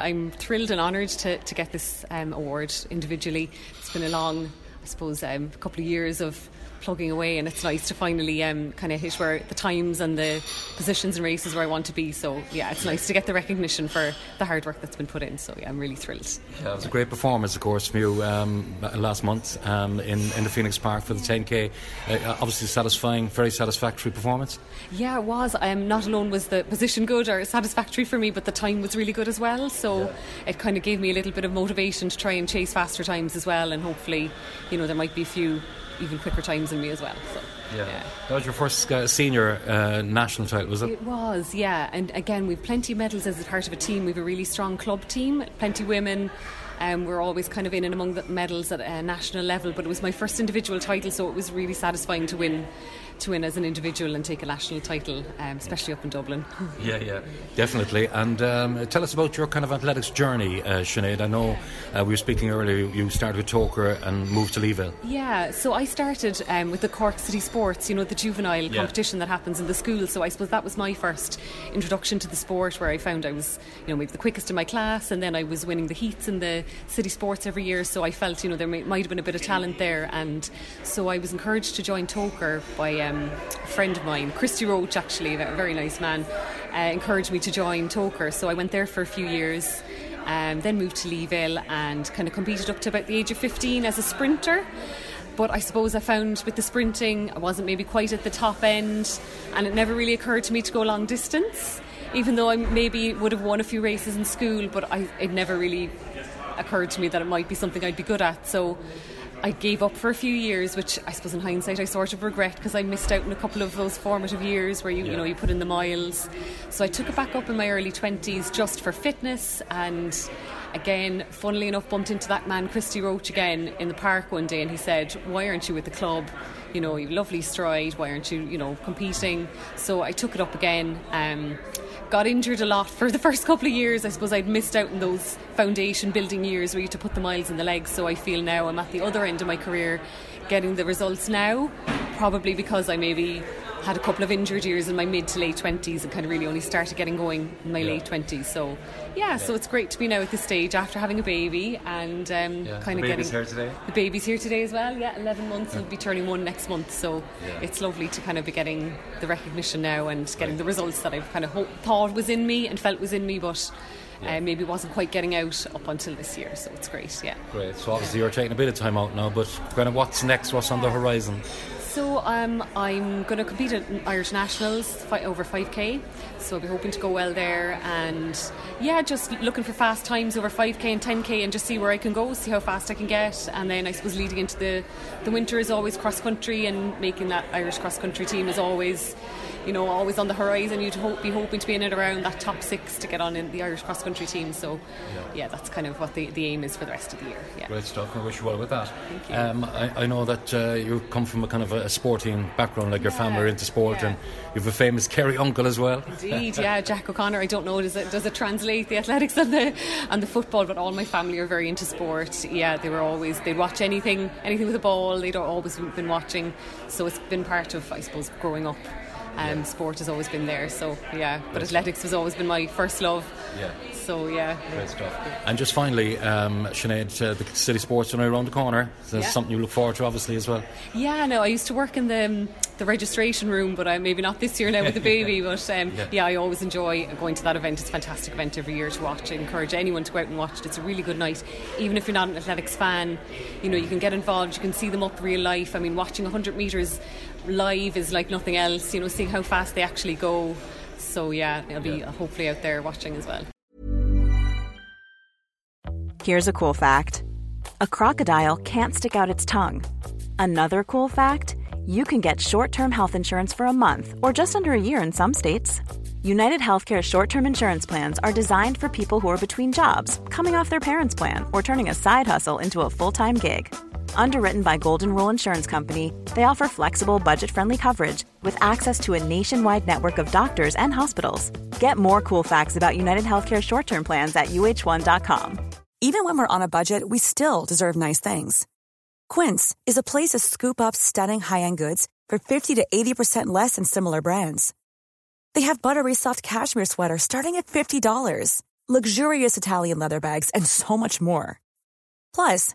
I'm thrilled and honoured to, to get this um, award individually. It's been a long, I suppose, um, couple of years of plugging away, and it's nice to finally um, kind of hit where the times and the positions and races where I want to be. So yeah, it's nice to get the recognition for the hard work that's been put in. So yeah, I'm really thrilled. Yeah, it was a great performance, of course, from you um, last month um, in in the Phoenix Park for the 10k. Uh, obviously, satisfying, very satisfactory performance. Yeah, it was. Um, not alone was the position good or satisfactory for me, but the time was really good as well. So yeah. it kind of gave me a little bit of motivation to try and chase faster times as well, and hopefully, you know, there might be a few even quicker times than me as well. So, yeah. yeah. That was your first uh, senior uh, national title, was it? It was, yeah. And again, we've plenty of medals as a part of a team. We've a really strong club team, plenty of women. Um, we're always kind of in and among the medals at a national level, but it was my first individual title, so it was really satisfying to win to win as an individual and take a national title, um, especially up in Dublin. yeah, yeah, definitely. And um, tell us about your kind of athletics journey, uh, Sinead. I know uh, we were speaking earlier, you started with Togher and moved to Leevale. Yeah, so I started um, with the Cork City Sports, you know, the juvenile yeah. competition that happens in the school. So I suppose that was my first introduction to the sport where I found I was, you know, maybe the quickest in my class and then I was winning the heats in the city sports every year. So I felt, you know, there might, might have been a bit of talent there. And so I was encouraged to join Togher by um, a friend of mine, Christy Roach, actually, a very nice man, uh, encouraged me to join Togher. So I went there for a few years. Um, then moved to Leevale and kind of competed up to about the age of 15 as a sprinter. But I suppose I found with the sprinting, I wasn't maybe quite at the top end, and it never really occurred to me to go long distance. Even though I maybe would have won a few races in school, but I, it never really occurred to me that it might be something I'd be good at. So I gave up for a few years, which I suppose in hindsight I sort of regret because I missed out in a couple of those formative years where you yeah. you know you put in the miles. So I took it back up in my early twenties just for fitness and again, funnily enough, bumped into that man Christy Roach again in the park one day, and he said, "Why aren't you with the club? You know, you lovely stride. Why aren't you, you know, competing?" So I took it up again. Um, got injured a lot for the first couple of years. I suppose I'd missed out in those foundation building years where you had to put the miles in the legs. So I feel now I'm at the other end of my career getting the results now, probably because I maybe had a couple of injured years in my mid to late 20s and kind of really only started getting going in my yeah. late 20s. So, yeah, yeah, so it's great to be now at this stage after having a baby and um, yeah. kind the of getting. here today? The baby's here today as well, yeah, 11 months. He'll be turning one next month. So, it's lovely to kind of be getting the recognition now and getting right. the results that I've kind of ho- thought was in me and felt was in me, but. Uh, maybe wasn't quite getting out up until this year, so it's great, yeah. Great. So obviously you're taking a bit of time out now, but kind of what's next? What's on the horizon? So um, I'm going to compete at Irish Nationals over 5k. So I'll be hoping to go well there, and yeah, just looking for fast times over 5k and 10k, and just see where I can go, see how fast I can get, and then I suppose leading into the the winter is always cross country, and making that Irish cross country team is always you know, always on the horizon. You'd hope, be hoping to be in it around that top six to get on in the Irish cross country team. So, yeah. yeah, that's kind of what the, the aim is for the rest of the year. Yeah. Great stuff. I wish you well with that. Thank you. Um, I, I, know that uh, you come from a kind of a sporting background, like yeah. your family are into sport, yeah. and you have a famous Kerry uncle as well. Indeed, yeah, Jack O'Connor. I don't know does it does it translate the athletics and the and the football, but all my family are very into sport. Yeah, they were always they'd watch anything anything with a ball. They'd always been watching, so it's been part of I suppose growing up Um, yeah. Sport has always been there, so yeah. But Great athletics stuff. has always been my first love. Yeah. So yeah. Great stuff. And just finally, um, Sinead, uh, the City Sports are around the corner. So that's yeah. something you look forward to, obviously, as well. Yeah, no, I used to work in the um, the registration room, but I maybe not this year now with the baby. But um, yeah. yeah. I always enjoy going to that event. It's a fantastic event every year to watch. I encourage anyone to go out and watch it. It's a really good night. Even if you're not an athletics fan, you know you can get involved. You can see them up real life. I mean, watching 100 metres live is like nothing else. You know, seeing how fast they actually go. So yeah, they'll be yeah. hopefully out there watching as well. Here's a cool fact: a crocodile can't stick out its tongue. Another cool fact you can get short term health insurance for a month or just under a year in some states. United Healthcare short term insurance plans are designed for people who are between jobs, coming off their parents' plan, or turning a side hustle into a full time gig. Underwritten by Golden Rule Insurance Company, they offer flexible, budget friendly coverage with access to a nationwide network of doctors and hospitals. Get more cool facts about United Healthcare short term plans at uh1.com. Even when we're on a budget, we still deserve nice things. Quince is a place to scoop up stunning high end goods for 50 to 80% less than similar brands. They have buttery soft cashmere sweaters starting at $50, luxurious Italian leather bags, and so much more. Plus,